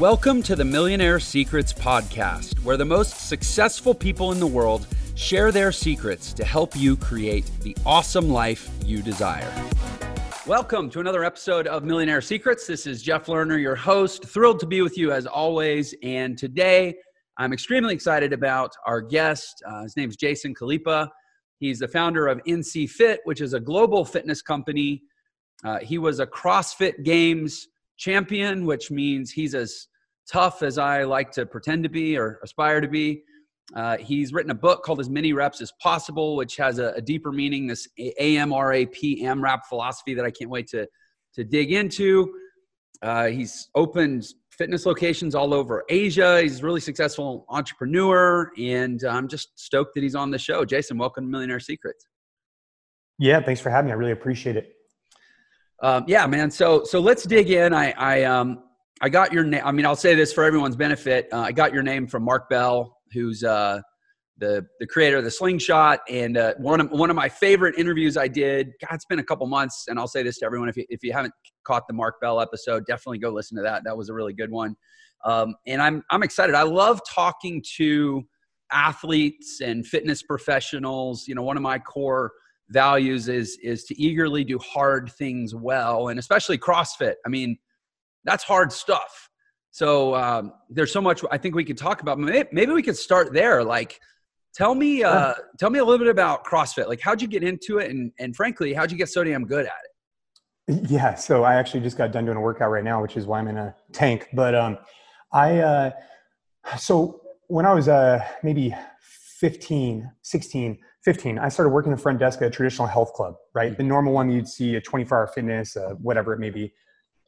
Welcome to the Millionaire Secrets Podcast, where the most successful people in the world share their secrets to help you create the awesome life you desire. Welcome to another episode of Millionaire Secrets. This is Jeff Lerner, your host. Thrilled to be with you as always. And today, I'm extremely excited about our guest. Uh, his name is Jason Khalipa. He's the founder of NC Fit, which is a global fitness company. Uh, he was a CrossFit Games champion, which means he's as tough as I like to pretend to be or aspire to be. Uh, he's written a book called As Many Reps as Possible, which has a, a deeper meaning, this AMRAP, AMRAP philosophy that I can't wait to, to dig into. Uh, he's opened fitness locations all over Asia. He's a really successful entrepreneur, and I'm just stoked that he's on the show. Jason, welcome to Millionaire Secrets. Yeah, thanks for having me. I really appreciate it. Um, yeah, man. So so let's dig in. I I um I got your name. I mean, I'll say this for everyone's benefit. Uh, I got your name from Mark Bell, who's uh, the the creator of the Slingshot, and uh, one of one of my favorite interviews I did. God, it's been a couple months, and I'll say this to everyone: if you if you haven't caught the Mark Bell episode, definitely go listen to that. That was a really good one. Um, and I'm I'm excited. I love talking to athletes and fitness professionals. You know, one of my core values is is to eagerly do hard things well, and especially CrossFit. I mean that's hard stuff. So um, there's so much I think we could talk about. Maybe, maybe we could start there. Like, tell me, uh, tell me a little bit about CrossFit. Like, how'd you get into it, and and frankly, how'd you get so damn good at it? Yeah, so I actually just got done doing a workout right now, which is why I'm in a tank. But um, I uh, so when I was uh, maybe 15, 16, 15, I started working the front desk at a traditional health club, right? The normal one you'd see a 24 hour fitness, uh, whatever it may be.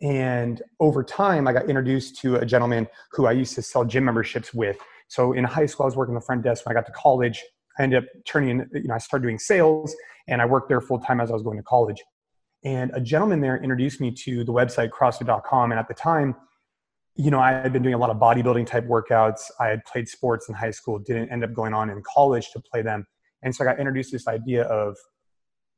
And over time, I got introduced to a gentleman who I used to sell gym memberships with. So in high school, I was working the front desk. When I got to college, I ended up turning, you know, I started doing sales and I worked there full time as I was going to college. And a gentleman there introduced me to the website CrossFit.com. And at the time, you know, I had been doing a lot of bodybuilding type workouts. I had played sports in high school, didn't end up going on in college to play them. And so I got introduced to this idea of,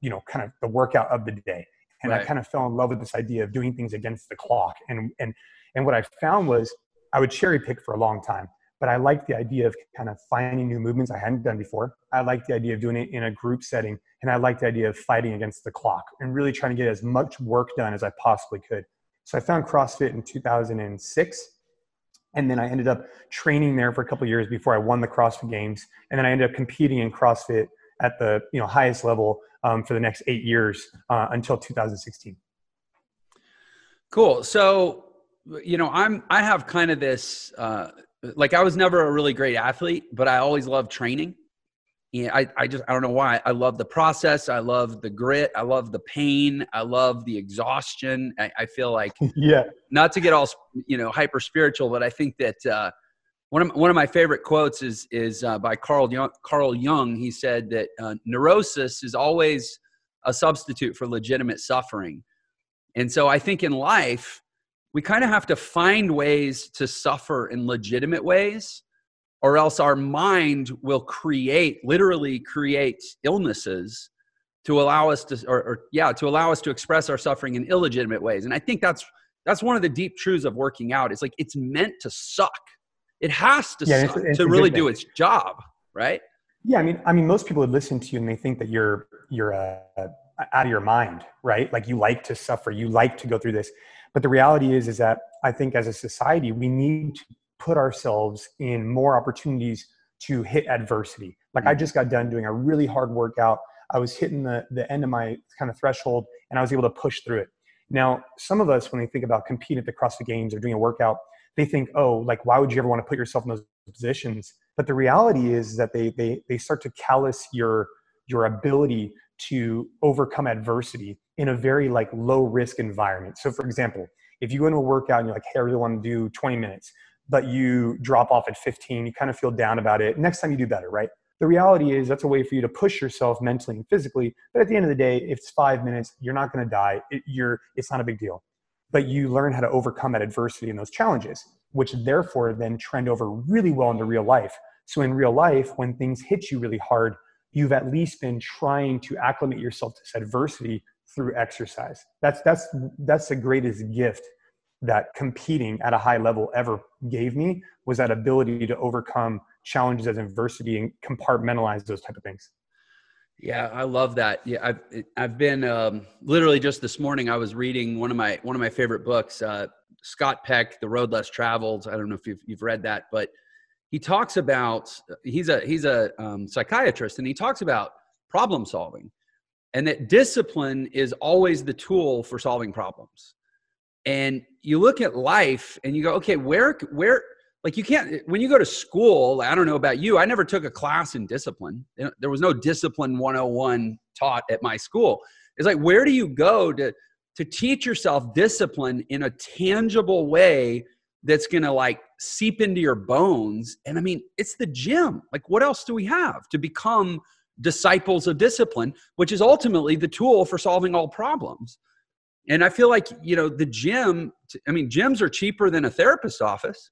you know, kind of the workout of the day and right. I kind of fell in love with this idea of doing things against the clock. And and and what I found was I would cherry pick for a long time, but I liked the idea of kind of finding new movements I hadn't done before. I liked the idea of doing it in a group setting, and I liked the idea of fighting against the clock and really trying to get as much work done as I possibly could. So I found CrossFit in 2006 and then I ended up training there for a couple years before I won the CrossFit Games, and then I ended up competing in CrossFit at the you know highest level um, for the next eight years uh, until 2016. Cool. So, you know, I'm I have kind of this uh, like I was never a really great athlete, but I always loved training. And I, I just I don't know why I love the process. I love the grit. I love the pain. I love the exhaustion. I, I feel like yeah. Not to get all you know hyper spiritual, but I think that uh, one of one of my favorite quotes is is uh, by Carl Jung, Carl Jung. He said that uh, neurosis is always a substitute for legitimate suffering, and so I think in life we kind of have to find ways to suffer in legitimate ways, or else our mind will create literally create illnesses to allow us to or, or yeah to allow us to express our suffering in illegitimate ways. And I think that's that's one of the deep truths of working out. It's like it's meant to suck it has to yeah, it's, it's to really do its job, right? Yeah, I mean, I mean, most people would listen to you and they think that you're you're uh, out of your mind, right? Like you like to suffer, you like to go through this, but the reality is, is that I think as a society we need to put ourselves in more opportunities to hit adversity. Like I mm-hmm. just got done doing a really hard workout. I was hitting the the end of my kind of threshold, and I was able to push through it. Now, some of us, when we think about competing at the CrossFit Games or doing a workout, they think, oh, like why would you ever want to put yourself in those positions? But the reality is that they they they start to callous your your ability to overcome adversity in a very like low risk environment. So for example, if you go into a workout and you're like, hey, I really want to do 20 minutes, but you drop off at 15, you kind of feel down about it. Next time you do better, right? The reality is that's a way for you to push yourself mentally and physically. But at the end of the day, if it's five minutes, you're not going to die. It, you're, it's not a big deal but you learn how to overcome that adversity and those challenges, which therefore then trend over really well into real life. So in real life, when things hit you really hard, you've at least been trying to acclimate yourself to this adversity through exercise. That's that's that's the greatest gift that competing at a high level ever gave me was that ability to overcome challenges as adversity and compartmentalize those type of things. Yeah, I love that. Yeah, I've I've been um, literally just this morning. I was reading one of my one of my favorite books, uh, Scott Peck, The Road Less Traveled. I don't know if you've you've read that, but he talks about he's a he's a um, psychiatrist, and he talks about problem solving, and that discipline is always the tool for solving problems. And you look at life, and you go, okay, where where like you can't eh, when you go to school i don't know about you i never took a class in discipline. There was no discipline 101 taught at my school. It's like where do you go to to teach yourself discipline in a tangible way that's to like seep into your bones? And i mean it's the gym. Like what else do we have to become disciples of discipline which is ultimately the tool for solving all problems? And i feel like you know the gym i mean gyms are cheaper than a therapist's office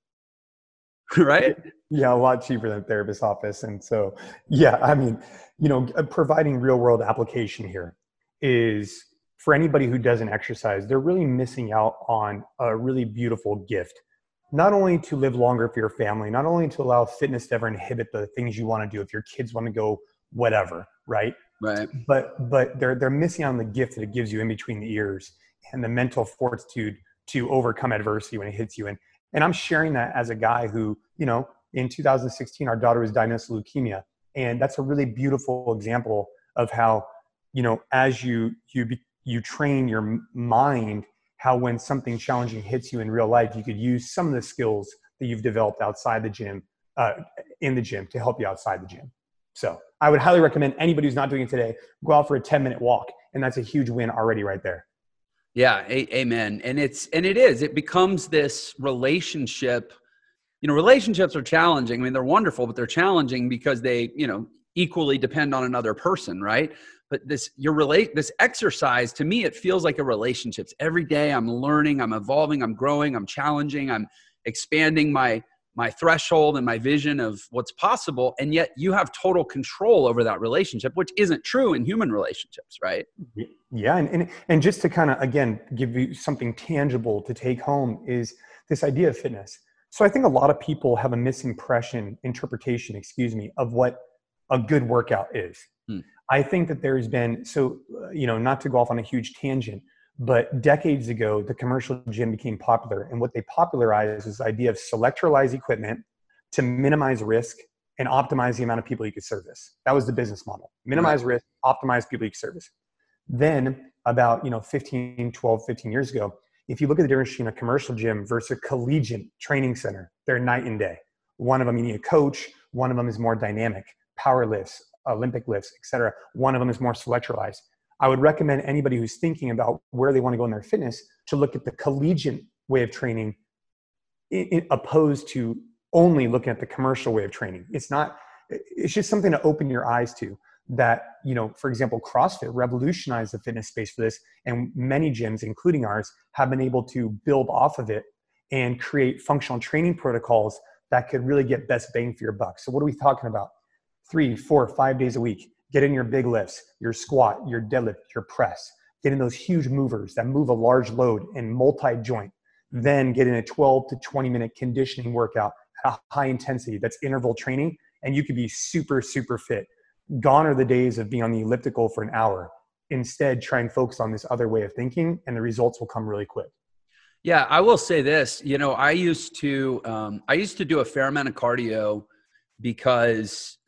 right? Yeah, a lot cheaper than therapist office. And so, yeah, I mean, you know, uh, providing real world application here is for anybody who doesn't exercise, they're really missing out on a really beautiful gift. Not only to live longer for your family, not only to allow fitness to ever inhibit the things you want to do if your kids want to go whatever, right? Right. But but they're they're missing out on the gift that it gives you in between the ears and the mental fortitude to overcome adversity when it hits you. And and I'm sharing that as a guy who, you know, in 2016, our daughter was diagnosed with leukemia. And that's a really beautiful example of how, you know, as you, you, you train your mind, how when something challenging hits you in real life, you could use some of the skills that you've developed outside the gym, uh, in the gym to help you outside the gym. So I would highly recommend anybody who's not doing it today, go out for a 10 minute walk. And that's a huge win already right there. Yeah, a- amen. And it's and it is. It becomes this relationship. You know, relationships are challenging. I mean, they're wonderful, but they're challenging because they, you know, equally depend on another person, right? But this your relate this exercise to me, it feels like a relationships. Every day I'm learning, I'm evolving, I'm growing, I'm challenging, I'm expanding my my threshold and my vision of what's possible and yet you have total control over that relationship which isn't true in human relationships right? Yeah and and, and just to kind of again give you something tangible to take home is this idea of fitness. So i think a lot of people have a misimpression interpretation excuse me of what a good workout is. Hmm. i think that there's been so uh, you know not to go off on a huge tangent but decades ago, the commercial gym became popular. And what they popularized was the idea of selectorized equipment to minimize risk and optimize the amount of people you could service. That was the business model. Minimize right. risk, optimize people you could service. Then about, you know, 15, 12, 15 years ago, if you look at the difference between a commercial gym versus a collegiate training center, they're night and day. One of them you need a coach, one of them is more dynamic, power lifts, Olympic lifts, etc. One of them is more selectorized. I would recommend anybody who's thinking about where they want to go in their fitness to look at the collegiate way of training in, in, opposed to only looking at the commercial way of training. It's not, it's just something to open your eyes to that, you know, for example, CrossFit revolutionized the fitness space for this. And many gyms, including ours, have been able to build off of it and create functional training protocols that could really get best bang for your buck. So what are we talking about? Three, four, five days a week Get in your big lifts, your squat, your deadlift, your press. Get in those huge movers that move a large load and multi joint. Then get in a 12 to 20 minute conditioning workout at a high intensity that's interval training, and you could be super, super fit. Gone are the days of being on the elliptical for an hour. Instead, try and focus on this other way of thinking, and the results will come really quick. Yeah, I will say this. You know, I used to um, I used to do a fair amount of cardio because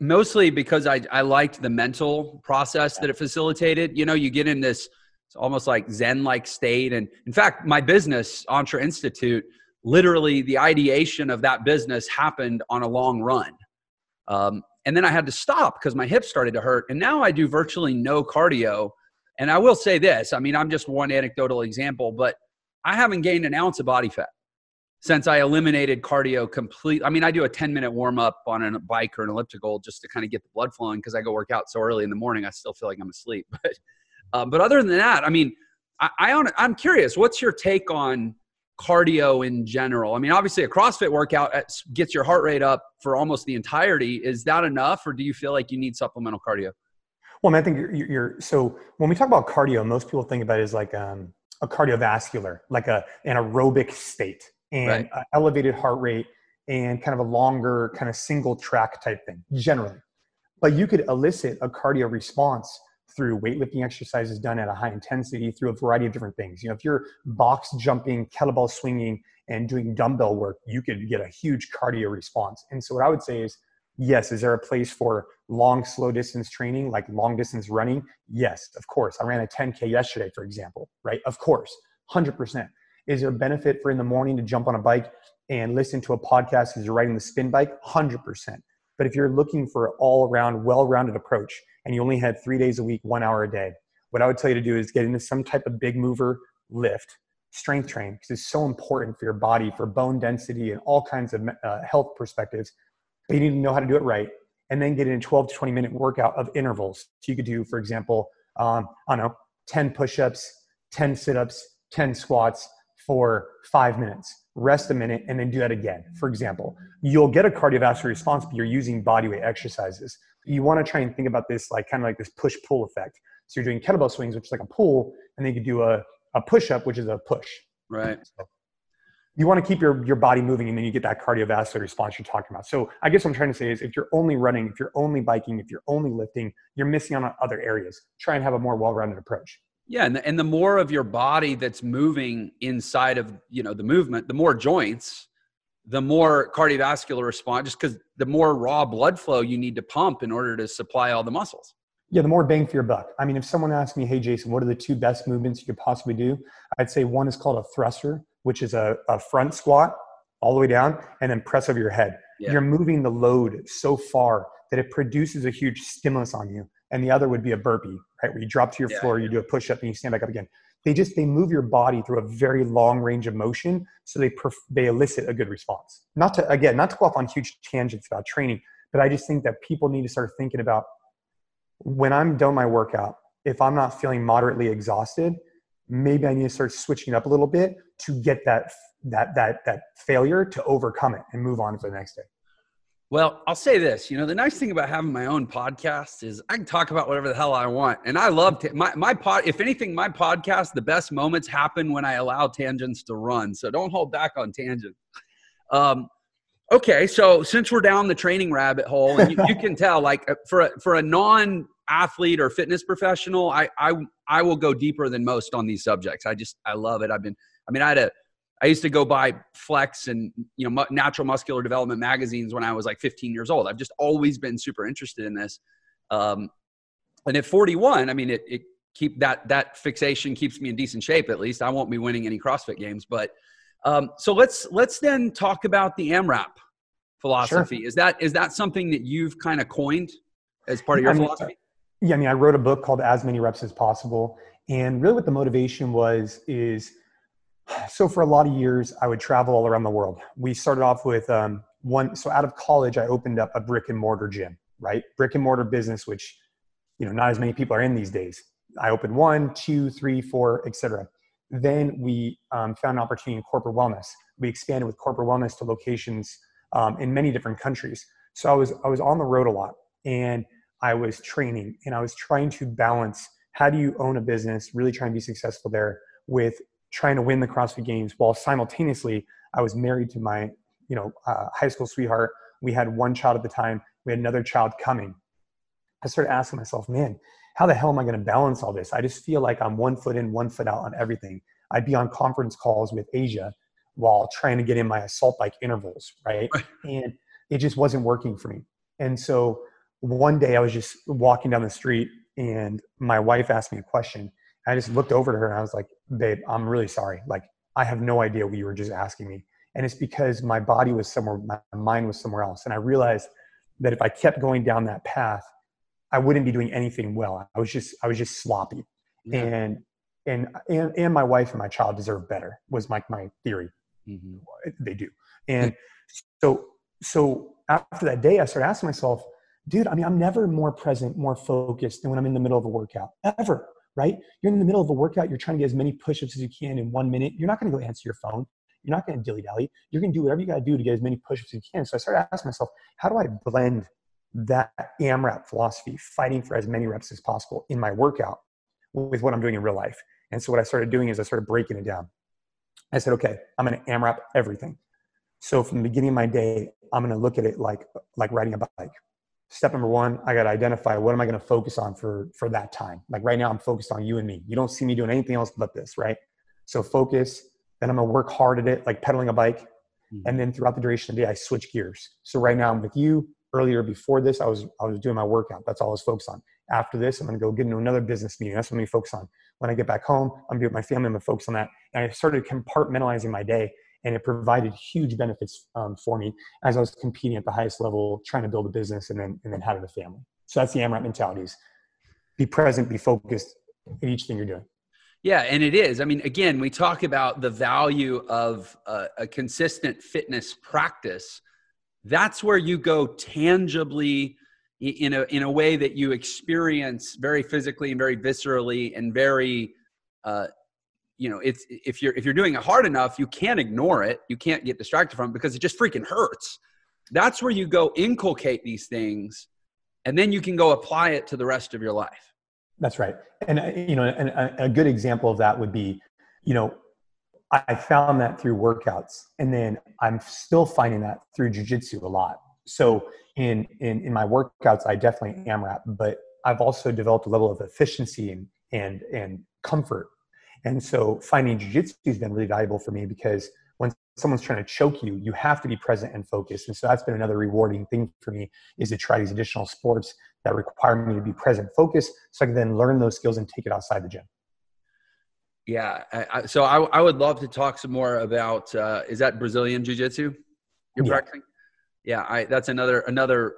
mostly because I, I liked the mental process that it facilitated. You know, you get in this it's almost like Zen like state. And in fact, my business, Entre Institute, literally the ideation of that business happened on a long run. Um, and then I had to stop because my hips started to hurt. And now I do virtually no cardio. And I will say this I mean, I'm just one anecdotal example, but I haven't gained an ounce of body fat since I eliminated cardio complete. I mean, I do a 10 minute warm up on a bike or an elliptical just to kind of get the blood flowing because I go work out so early in the morning. I still feel like I'm asleep. But, um, but other than that, I mean, I, I I'm curious, what's your take on cardio in general? I mean, obviously a CrossFit workout gets your heart rate up for almost the entirety. Is that enough or do you feel like you need supplemental cardio? Well, I think you're, you're, so when we talk about cardio, most people think about it as like, um, a cardiovascular, like a an aerobic state and right. elevated heart rate and kind of a longer kind of single track type thing generally. But you could elicit a cardio response through weightlifting exercises done at a high intensity through a variety of different things. You know, if you're box jumping, kettlebell swinging, and doing dumbbell work, you could get a huge cardio response. And so, what I would say is, yes, is there a place for long, slow distance training, like long distance running? Yes, of course. I ran a 10K yesterday, for example, right? Of course, 100%. Is there a benefit for in the morning to jump on a bike and listen to a podcast as you're riding the spin bike? 100%. But if you're looking for an all around, well rounded approach and you only had three days a week, one hour a day, what I would tell you to do is get into some type of big mover lift, strength train, because it's so important for your body, for bone density, and all kinds of uh, health perspectives. But you need to know how to do it right. And then get in a 12 to 20 minute workout of intervals. So you could do, for example, um, I don't know, 10 push ups, 10 sit ups, 10 squats for five minutes rest a minute, and then do that again. For example, you'll get a cardiovascular response, but you're using bodyweight exercises. You want to try and think about this like kind of like this push pull effect. So you're doing kettlebell swings, which is like a pull, and then you do a, a push up, which is a push. Right. So you want to keep your, your body moving and then you get that cardiovascular response you're talking about. So I guess what I'm trying to say is if you're only running, if you're only biking, if you're only lifting, you're missing out on other areas. Try and have a more well-rounded approach. Yeah, and the, and the more of your body that's moving inside of you know the movement, the more joints, the more cardiovascular response. Just because the more raw blood flow you need to pump in order to supply all the muscles. Yeah, the more bang for your buck. I mean, if someone asked me, "Hey, Jason, what are the two best movements you could possibly do?" I'd say one is called a thruster, which is a, a front squat all the way down, and then press over your head. Yeah. You're moving the load so far that it produces a huge stimulus on you and the other would be a burpee, right? Where you drop to your yeah, floor, you do a push up, and you stand back up again. They just they move your body through a very long range of motion, so they perf- they elicit a good response. Not to again, not to go off on huge tangents about training, but I just think that people need to start thinking about when I'm done my workout. If I'm not feeling moderately exhausted, maybe I need to start switching up a little bit to get that that that that failure to overcome it and move on to the next day. Well, I'll say this. You know, the nice thing about having my own podcast is I can talk about whatever the hell I want, and I love t- my my pod. If anything, my podcast, the best moments happen when I allow tangents to run. So don't hold back on tangents. Um, okay, so since we're down the training rabbit hole, and you, you can tell, like for a, for a non athlete or fitness professional, I I I will go deeper than most on these subjects. I just I love it. I've been. I mean, I had a I used to go buy Flex and you know Natural Muscular Development magazines when I was like 15 years old. I've just always been super interested in this. Um, and at 41, I mean, it, it keep that that fixation keeps me in decent shape. At least I won't be winning any CrossFit games. But um, so let's let's then talk about the AMRAP philosophy. Sure. Is that is that something that you've kind of coined as part of your I mean, philosophy? Yeah, I mean, I wrote a book called As Many Reps as Possible, and really, what the motivation was is so for a lot of years, I would travel all around the world. We started off with um, one. So out of college, I opened up a brick and mortar gym, right? Brick and mortar business, which you know not as many people are in these days. I opened one, two, three, four, etc. Then we um, found an opportunity in corporate wellness. We expanded with corporate wellness to locations um, in many different countries. So I was I was on the road a lot, and I was training, and I was trying to balance how do you own a business, really try and be successful there with trying to win the CrossFit Games while simultaneously I was married to my, you know, uh, high school sweetheart. We had one child at the time. We had another child coming. I started asking myself, man, how the hell am I going to balance all this? I just feel like I'm one foot in, one foot out on everything. I'd be on conference calls with Asia while trying to get in my assault bike intervals, right? And it just wasn't working for me. And so one day I was just walking down the street and my wife asked me a question I just looked over to her and I was like, babe, I'm really sorry. Like, I have no idea what you were just asking me. And it's because my body was somewhere, my mind was somewhere else. And I realized that if I kept going down that path, I wouldn't be doing anything well. I was just, I was just sloppy. Yeah. And, and, and, and my wife and my child deserve better was my, my theory. Mm-hmm. They do. And so, so after that day, I started asking myself, dude, I mean, I'm never more present, more focused than when I'm in the middle of a workout ever right? You're in the middle of a workout, you're trying to get as many push ups as you can in one minute. You're not going to go answer your phone. You're not going to dilly dally. You're going to do whatever you got to do to get as many push ups as you can. So I started asking myself, how do I blend that AMRAP philosophy, fighting for as many reps as possible in my workout with what I'm doing in real life? And so what I started doing is I started breaking it down. I said, okay, I'm going to AMRAP everything. So from the beginning of my day, I'm going to look at it like like riding a bike. Step number one, I got to identify what am I going to focus on for for that time. Like right now, I'm focused on you and me. You don't see me doing anything else but this, right? So focus. Then I'm going to work hard at it, like pedaling a bike. Mm-hmm. And then throughout the duration of the day, I switch gears. So right now I'm with you. Earlier before this, I was I was doing my workout. That's all I was focused on. After this, I'm going to go get into another business meeting. That's what I'm going to focus on. When I get back home, I'm going to be with my family. I'm going to focus on that. And I started compartmentalizing my day and it provided huge benefits um, for me as I was competing at the highest level, trying to build a business and then and then having a family. So that's the AMRAP mentalities: be present, be focused in each thing you're doing. Yeah, and it is. I mean, again, we talk about the value of a, a consistent fitness practice. That's where you go tangibly in a in a way that you experience very physically and very viscerally and very uh, you know it's if you're if you're doing it hard enough you can't ignore it. You can't get distracted from it because it just freaking hurts. That's where you go inculcate these things and then you can go apply it to the rest of your life. That's right. And you know and a good example of that would be you know i found that through workouts and then i'm still finding that through jiu-jitsu a lot. So in in in my workouts i definitely amrap but i've also developed a level of efficiency and and and comfort and so finding jujitsu has been really valuable for me because when someone's trying to choke you, you have to be present and focused. And so that's been another rewarding thing for me is to try these additional sports that require me to be present, focused, so I can then learn those skills and take it outside the gym. Yeah. I, so I, I, would love to talk some more about, uh, is that Brazilian Jiu Jitsu you're yeah. practicing? Yeah. I, that's another, another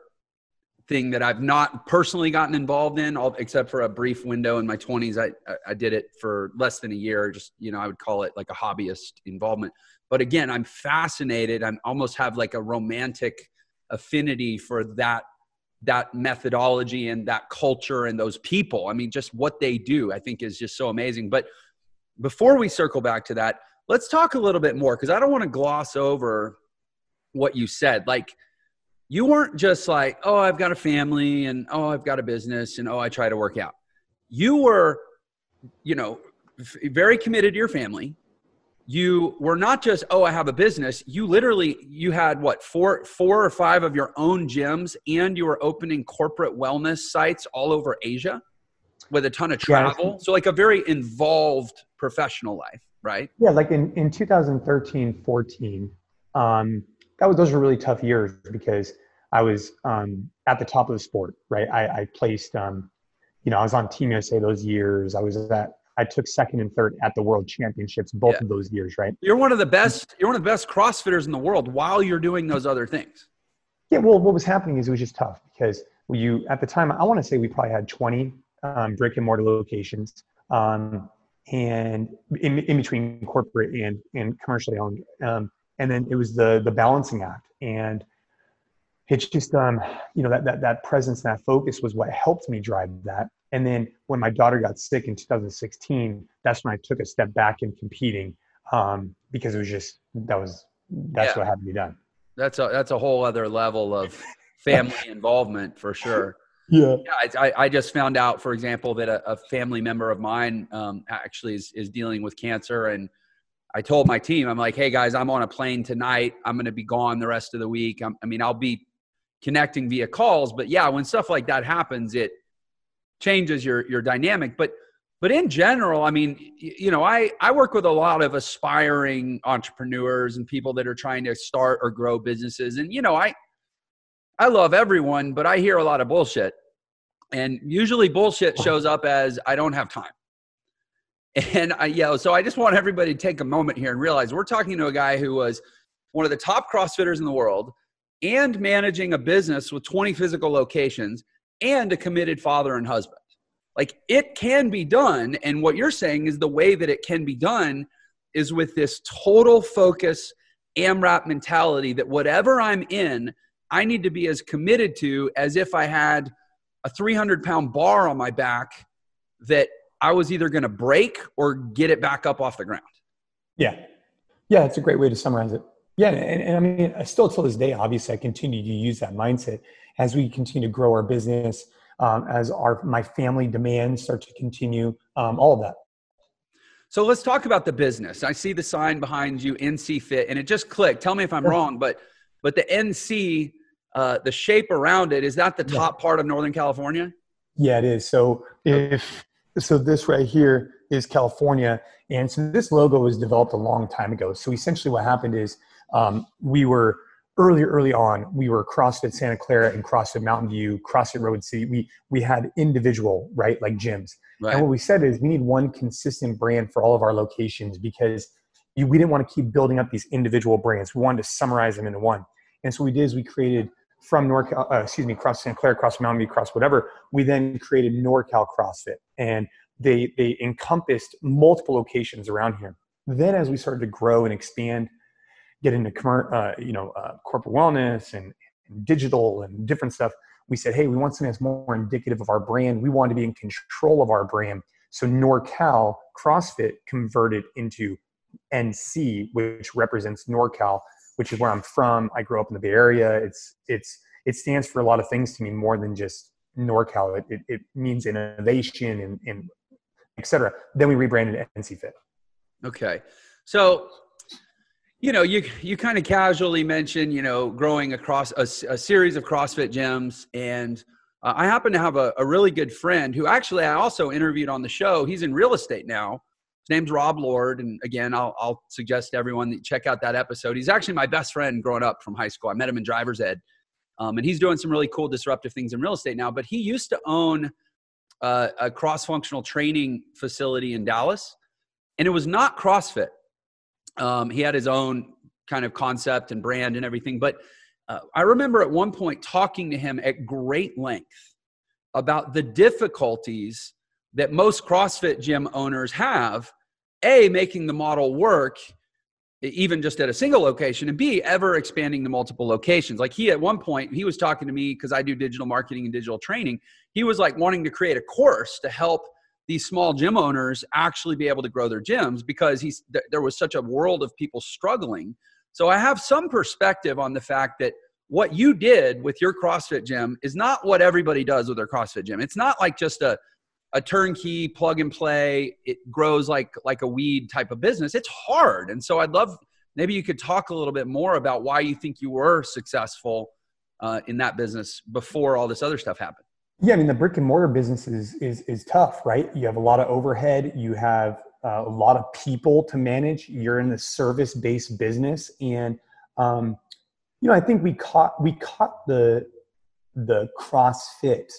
thing that I've not personally gotten involved in, all, except for a brief window in my 20s. I, I did it for less than a year. Just you know, I would call it like a hobbyist involvement. But again, I'm fascinated. I almost have like a romantic affinity for that that methodology and that culture and those people. I mean, just what they do, I think is just so amazing. But before we circle back to that, let's talk a little bit more because I don't want to gloss over what you said. Like you weren't just like, oh, I've got a family and oh, I've got a business and oh, I try to work out. You were, you know, very committed to your family. You were not just, oh, I have a business. You literally, you had what, four, four or five of your own gyms and you were opening corporate wellness sites all over Asia with a ton of travel. Yeah. So like a very involved professional life, right? Yeah. Like in, in 2013, 14, um, that was those were really tough years because I was um, at the top of the sport, right? I, I placed, um, you know, I was on Team USA those years. I was at, I took second and third at the World Championships both yeah. of those years, right? You're one of the best. You're one of the best CrossFitters in the world while you're doing those other things. Yeah. Well, what was happening is it was just tough because you at the time I want to say we probably had 20 um, brick and mortar locations. Um, and in, in between corporate and, and commercially owned. And then it was the the balancing act. And it's just um you know that that that presence and that focus was what helped me drive that. And then when my daughter got sick in 2016 that's when i took a step back in competing um because it was just that was that's yeah. what had to be done. That's a that's a whole other level of family involvement for sure. Yeah, yeah I, I just found out for example that a, a family member of mine um, actually is, is dealing with cancer and I told my team, I'm like, hey guys, I'm on a plane tonight. I'm going to be gone the rest of the week. I'm, i mean, I'll be connecting via calls, but yeah, when stuff like that happens, it changes your your dynamic. But but in general, I mean, you know, I I work with a lot of aspiring entrepreneurs and people that are trying to start or grow businesses, and you know, I I love everyone, but I hear a lot of bullshit, and usually bullshit shows up as I don't have time. And I, yeah, so I just want everybody to take a moment here and realize we're talking to a guy who was one of the top CrossFitters in the world and managing a business with 20 physical locations and a committed father and husband. Like it can be done. And what you're saying is the way that it can be done is with this total focus AMRAP mentality that whatever I'm in, I need to be as committed to as if I had a 300 pound bar on my back that I was either going to break or get it back up off the ground. Yeah. Yeah, it's a great way to summarize it. Yeah, and, and I mean, I still till this day, obviously, I continue to use that mindset as we continue to grow our business, um, as our my family demands start to continue, um, all of that. So let's talk about the business. I see the sign behind you, NC Fit, and it just clicked. Tell me if I'm wrong, but but the NC, uh, the shape around it, is that the top yeah. part of Northern California? Yeah, it is. So if so, this right here is California, and so this logo was developed a long time ago. So essentially, what happened is um, we were early, early on, we were CrossFit Santa Clara and CrossFit Mountain View, CrossFit Redwood City. We we had individual, right, like gyms. Right. And what we said is we need one consistent brand for all of our locations because we didn't want to keep building up these individual brands. We wanted to summarize them into one. And so what we did is we created from NorCal, uh, excuse me, Cross Santa Clara, Cross Mountain View, Cross whatever. We then created NorCal CrossFit, and they they encompassed multiple locations around here. Then, as we started to grow and expand, get into uh, you know uh, corporate wellness and, and digital and different stuff, we said, hey, we want something that's more indicative of our brand. We want to be in control of our brand. So NorCal CrossFit converted into NC, which represents NorCal, which is where I'm from. I grew up in the Bay Area. It's it's it stands for a lot of things to me more than just NorCal. It, it, it means innovation and, and et cetera. Then we rebranded NC Fit. Okay. So you know you you kind of casually mentioned you know growing across a, a series of crossfit gyms and uh, i happen to have a, a, really good friend who actually i also interviewed on the show he's in real estate now his name's rob lord and again i'll, I'll suggest everyone that check out that episode he's actually my best friend growing up from high school i met him in driver's ed um, and he's doing some really cool disruptive things in real estate now but he used to own uh, a cross functional training facility in dallas and it was not crossfit um, he had his own kind of concept and brand and everything. But uh, I remember at one point talking to him at great length about the difficulties that most CrossFit gym owners have A, making the model work, even just at a single location, and B, ever expanding to multiple locations. Like he, at one point, he was talking to me because I do digital marketing and digital training. He was like wanting to create a course to help these small gym owners actually be able to grow their gyms because he's there was such a world of people struggling so i have some perspective on the fact that what you did with your crossfit gym is not what everybody does with their crossfit gym it's not like just a a turnkey plug and play it grows like like a weed type of business it's hard and so i'd love maybe you could talk a little bit more about why you think you were successful uh, in that business before all this other stuff happened yeah, I mean the brick and mortar business is is is tough, right? You have a lot of overhead. You have uh, a lot of people to manage. You're in the service based business, and um, you know I think we caught we caught the the CrossFit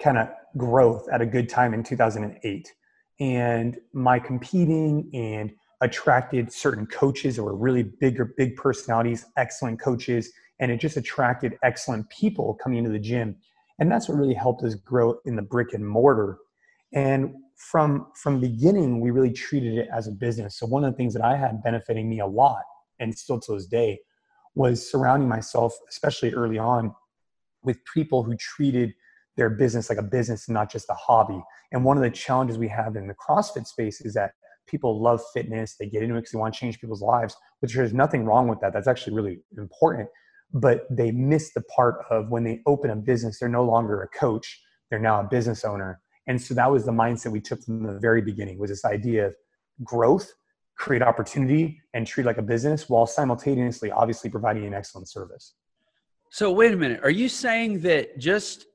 kind of growth at a good time in 2008, and my competing and attracted certain coaches that were really bigger big personalities, excellent coaches, and it just attracted excellent people coming into the gym. And that's what really helped us grow in the brick and mortar. And from from beginning we really treated it as a business. So one of the things that i had benefiting me a lot and still to this day was surrounding myself especially early on with people who treated their business like a business not just a hobby and one of the challenges we have in the crossfit space is that people love fitness they get into it because they want to change people's lives which there's nothing wrong with that that's actually really important but they miss the part of when they open a business, they're no longer a coach, they're now a business owner. And so that was the mindset we took from the very beginning was this idea of growth, create opportunity, and treat like a business while simultaneously obviously providing an excellent service. So wait a minute. Are you saying that just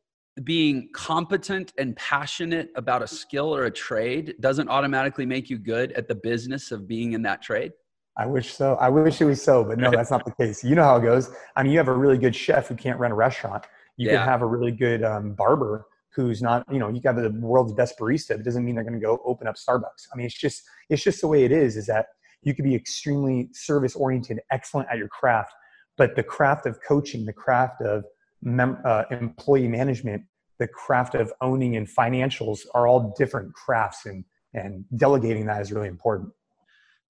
being competent and passionate about a skill or a trade doesn't automatically make you good at the business of being in that trade? I wish so. I wish it was so, but no, that's not the case. You know how it goes. I mean, you have a really good chef who can't run a restaurant. You yeah. can have a really good um, barber who's not, you know, you got the world's best barista. It doesn't mean they're going to go open up Starbucks. I mean, it's just, it's just the way it is. Is that you could be extremely service oriented, excellent at your craft, but the craft of coaching, the craft of mem- uh, employee management, the craft of owning and financials are all different crafts, and and delegating that is really important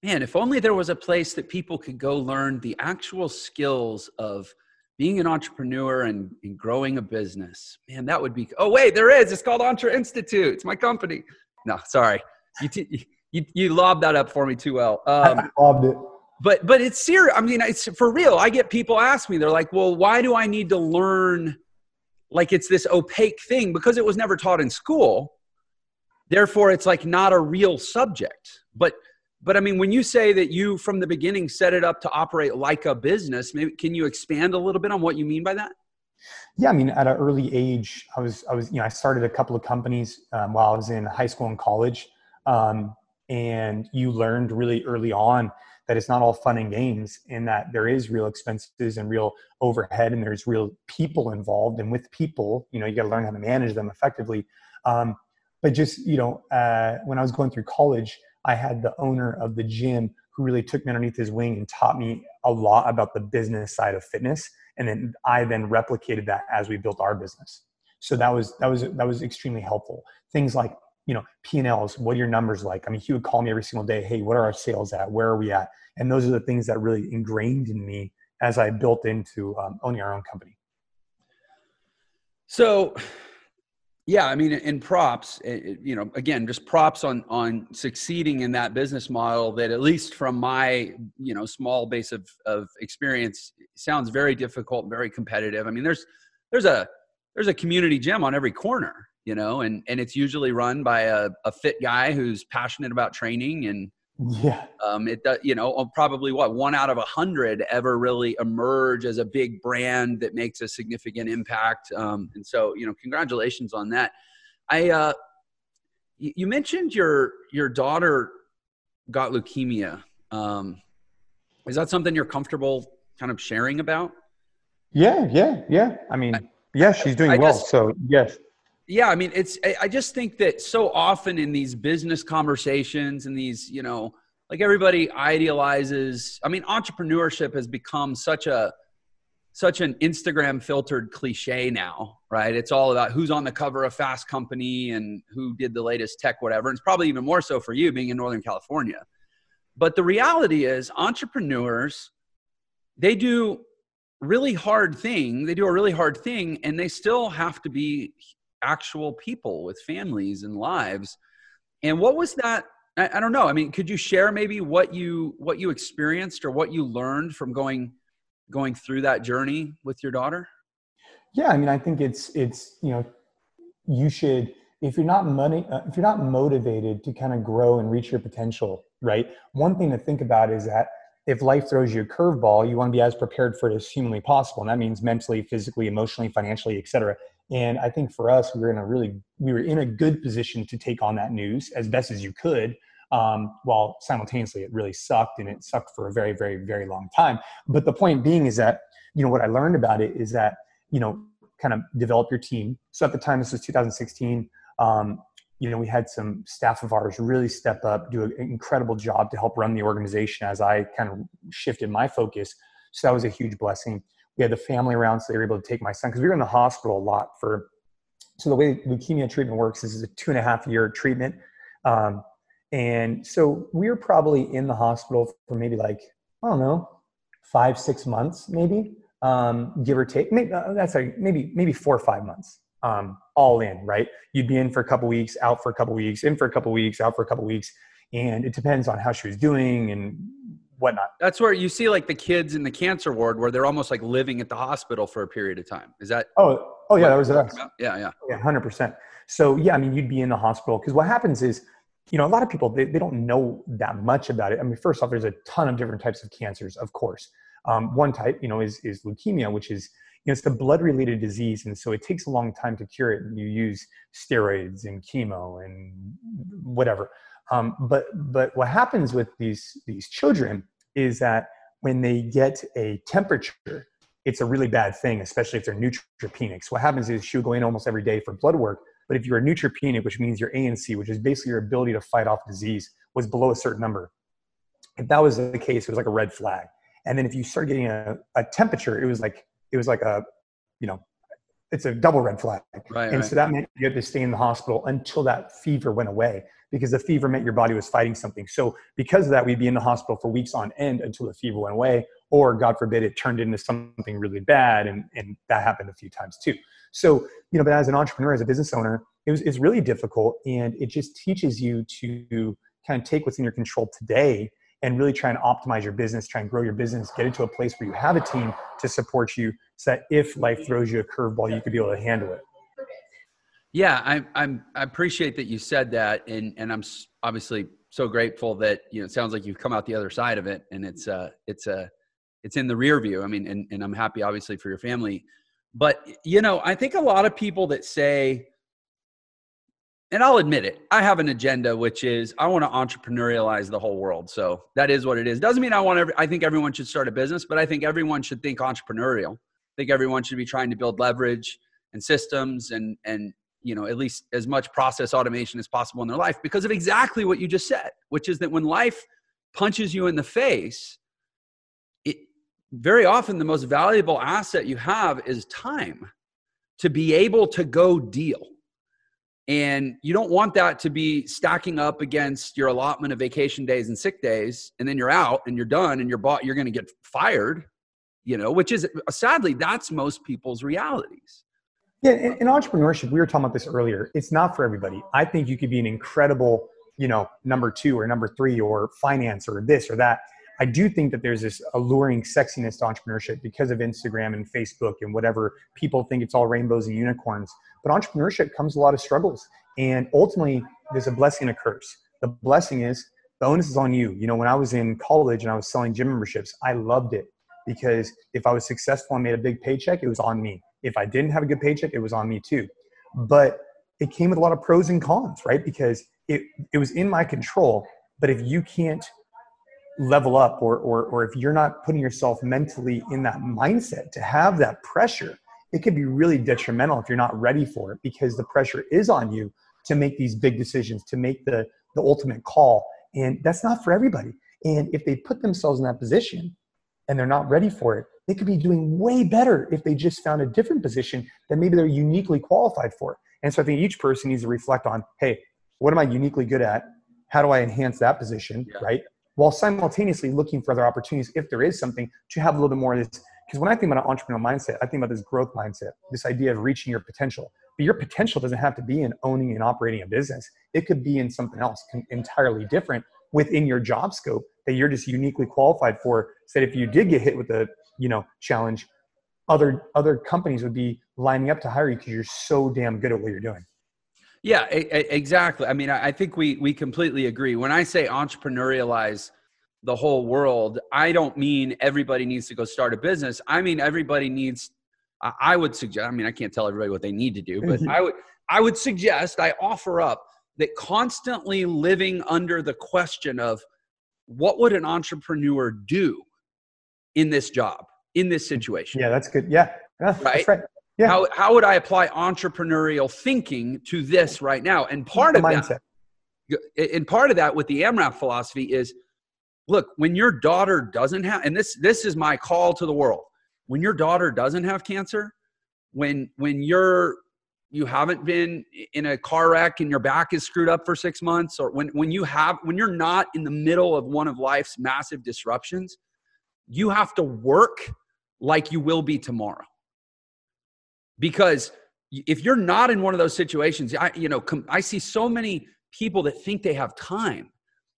man, if only there was a place that people could go learn the actual skills of being an entrepreneur and, and growing a business. Man, that would be. Oh, wait, there is. It's called Entre Institute. It's my company. No, sorry. You, t- you, you lobbed that up for me too well. Um, I lobbed it. But but it's serious. I mean, it's for real. I get people ask me. They're like, "Well, why do I need to learn?" Like it's this opaque thing because it was never taught in school therefore it's like not a real subject. But but I mean, when you say that you from the beginning set it up to operate like a business, maybe can you expand a little bit on what you mean by that? Yeah, I mean, at an early age, I was, I was, you know, I started a couple of companies um, while I was in high school and college, um, and you learned really early on that it's not all fun and games, and that there is real expenses and real overhead, and there's real people involved, and with people, you know, you got to learn how to manage them effectively. Um, but just, you know, uh, when I was going through college, I had the owner of the gym who really took me underneath his wing and taught me a lot about the business side of fitness. And then I then replicated that as we built our business. So that was that was that was extremely helpful. Things like you know P and Ls. What are your numbers like? I mean, he would call me every single day. Hey, what are our sales at? Where are we at? And those are the things that really ingrained in me as I built into um, owning our own company. So yeah, I mean, in props, eh, eh, you know, again, just props on on succeeding in that business model. That at least from my you know small base of of experience, sounds very difficult, very competitive. I mean, there's there's a there's a community gym on every corner, you know, and and it's usually run by a, a fit guy who's passionate about training and yeah. Um, it does, you know, probably what one out of a hundred ever really emerge as a big brand that makes a significant impact. Um, and so, you know, congratulations on that. I, uh, you mentioned your your daughter got leukemia. Um, is that something you're comfortable kind of sharing about? Yeah, yeah, yeah. I mean, yeah, she's doing I well. So yes. Yeah, I mean, it's. I just think that so often in these business conversations and these, you know, like everybody idealizes. I mean, entrepreneurship has become such a such an Instagram filtered cliche now, right? It's all about who's on the cover of Fast Company and who did the latest tech, whatever. And it's probably even more so for you being in Northern California. But the reality is, entrepreneurs, they do really hard thing. They do a really hard thing, and they still have to be actual people with families and lives. And what was that? I, I don't know. I mean, could you share maybe what you what you experienced or what you learned from going going through that journey with your daughter? Yeah, I mean, I think it's it's you know, you should if you're not money uh, if you're not motivated to kind of grow and reach your potential, right? One thing to think about is that if life throws you a curveball, you want to be as prepared for it as humanly possible, and that means mentally, physically, emotionally, financially, etc. And I think for us, we were in a really we were in a good position to take on that news as best as you could. Um, while simultaneously it really sucked and it sucked for a very very very long time. But the point being is that you know what i learned about it is that you know kind of develop your team. So at the time this was 2016 um, you know we had some staff of ours really step up do an incredible job to help run the organization as i kind of shifted my focus. So that was a huge blessing we had the family around, so they were able to take my son because we were in the hospital a lot for. So the way leukemia treatment works is a two and a half year treatment, um, and so we were probably in the hospital for maybe like I don't know, five six months maybe, um, give or take. Maybe, uh, that's like maybe maybe four or five months, um, all in. Right? You'd be in for a couple weeks, out for a couple weeks, in for a couple weeks, out for a couple weeks, and it depends on how she was doing and whatnot. That's where you see like the kids in the cancer ward where they're almost like living at the hospital for a period of time. Is that? Oh, oh yeah, that was us. Yeah, yeah, yeah, hundred percent. So yeah, I mean, you'd be in the hospital because what happens is, you know, a lot of people they, they don't know that much about it. I mean, first off, there's a ton of different types of cancers, of course. Um, one type, you know, is is leukemia, which is you know, it's a blood related disease, and so it takes a long time to cure it. And you use steroids and chemo and whatever. Um, but but what happens with these these children is that when they get a temperature, it's a really bad thing, especially if they're neutropenic. So what happens is she'll go in almost every day for blood work. But if you're a neutropenic, which means your ANC, which is basically your ability to fight off disease, was below a certain number, if that was the case, it was like a red flag. And then if you start getting a, a temperature, it was like it was like a, you know, it's a double red flag. Right, and right. so that meant you had to stay in the hospital until that fever went away because the fever meant your body was fighting something. So because of that, we'd be in the hospital for weeks on end until the fever went away, or God forbid it turned into something really bad. And, and that happened a few times too. So, you know, but as an entrepreneur, as a business owner, it was, it's really difficult. And it just teaches you to kind of take what's in your control today and really try and optimize your business, try and grow your business, get into a place where you have a team to support you so that if life throws you a curveball, you could be able to handle it. Yeah, I, I'm. I appreciate that you said that, and and I'm obviously so grateful that you know it sounds like you've come out the other side of it, and it's uh it's a uh, it's in the rear view. I mean, and and I'm happy obviously for your family, but you know I think a lot of people that say, and I'll admit it, I have an agenda which is I want to entrepreneurialize the whole world. So that is what it is. Doesn't mean I want every. I think everyone should start a business, but I think everyone should think entrepreneurial. I think everyone should be trying to build leverage and systems and and you know at least as much process automation as possible in their life because of exactly what you just said which is that when life punches you in the face it very often the most valuable asset you have is time to be able to go deal. And you don't want that to be stacking up against your allotment of vacation days and sick days and then you're out and you're done and you're bought you're going to get fired you know which is sadly that's most people's realities yeah, in, in, entrepreneurship, we were talking about this earlier. It's not for everybody. I think you could be an incredible, you know, number two or number three or finance or this or that. I do think that there's this alluring sexiness to entrepreneurship because of Instagram and Facebook and whatever people think it's all rainbows and unicorns. But entrepreneurship comes a lot of struggles. And ultimately, there's a blessing and a curse. The blessing is the onus is on you. You know, when I was in college and I was selling gym memberships, I loved it because if I was successful and made a big paycheck, it was on me. If I didn't have a good paycheck, it was on me too. But it came with a lot of pros and cons, right? Because it, it was in my control. But if you can't level up or, or, or if you're not putting yourself mentally in that mindset to have that pressure, it could be really detrimental if you're not ready for it because the pressure is on you to make these big decisions, to make the, the ultimate call. And that's not for everybody. And if they put themselves in that position and they're not ready for it, they could be doing way better if they just found a different position that maybe they're uniquely qualified for. And so I think each person needs to reflect on, hey, what am I uniquely good at? How do I enhance that position, yeah. right? While simultaneously looking for other opportunities if there is something to have a little bit more of this. Because when I think about an entrepreneurial mindset, I think about this growth mindset, this idea of reaching your potential. But your potential doesn't have to be in owning and operating a business. It could be in something else entirely different within your job scope that you're just uniquely qualified for. So that if you did get hit with a you know challenge other other companies would be lining up to hire you because you're so damn good at what you're doing. Yeah exactly. I mean i think we we completely agree. When i say entrepreneurialize the whole world i don't mean everybody needs to go start a business. I mean everybody needs i would suggest i mean i can't tell everybody what they need to do but i would i would suggest i offer up that constantly living under the question of what would an entrepreneur do in this job, in this mm. situation. Yeah, that's good. Yeah, yeah right. right. Yeah. How, how would I apply entrepreneurial thinking to this right now? And part of mindset. that, and part of that with the AMRAP philosophy is, look, when your daughter doesn't have, and this this is my call to the world, when your daughter doesn't have cancer, when when you're you haven't been in a car wreck and your back is screwed up for six months, or when when you have when you're not in the middle of one of life's massive disruptions, you have to work like you will be tomorrow. Because if you're not in one of those situations, I, you know, com- I see so many people that think they have time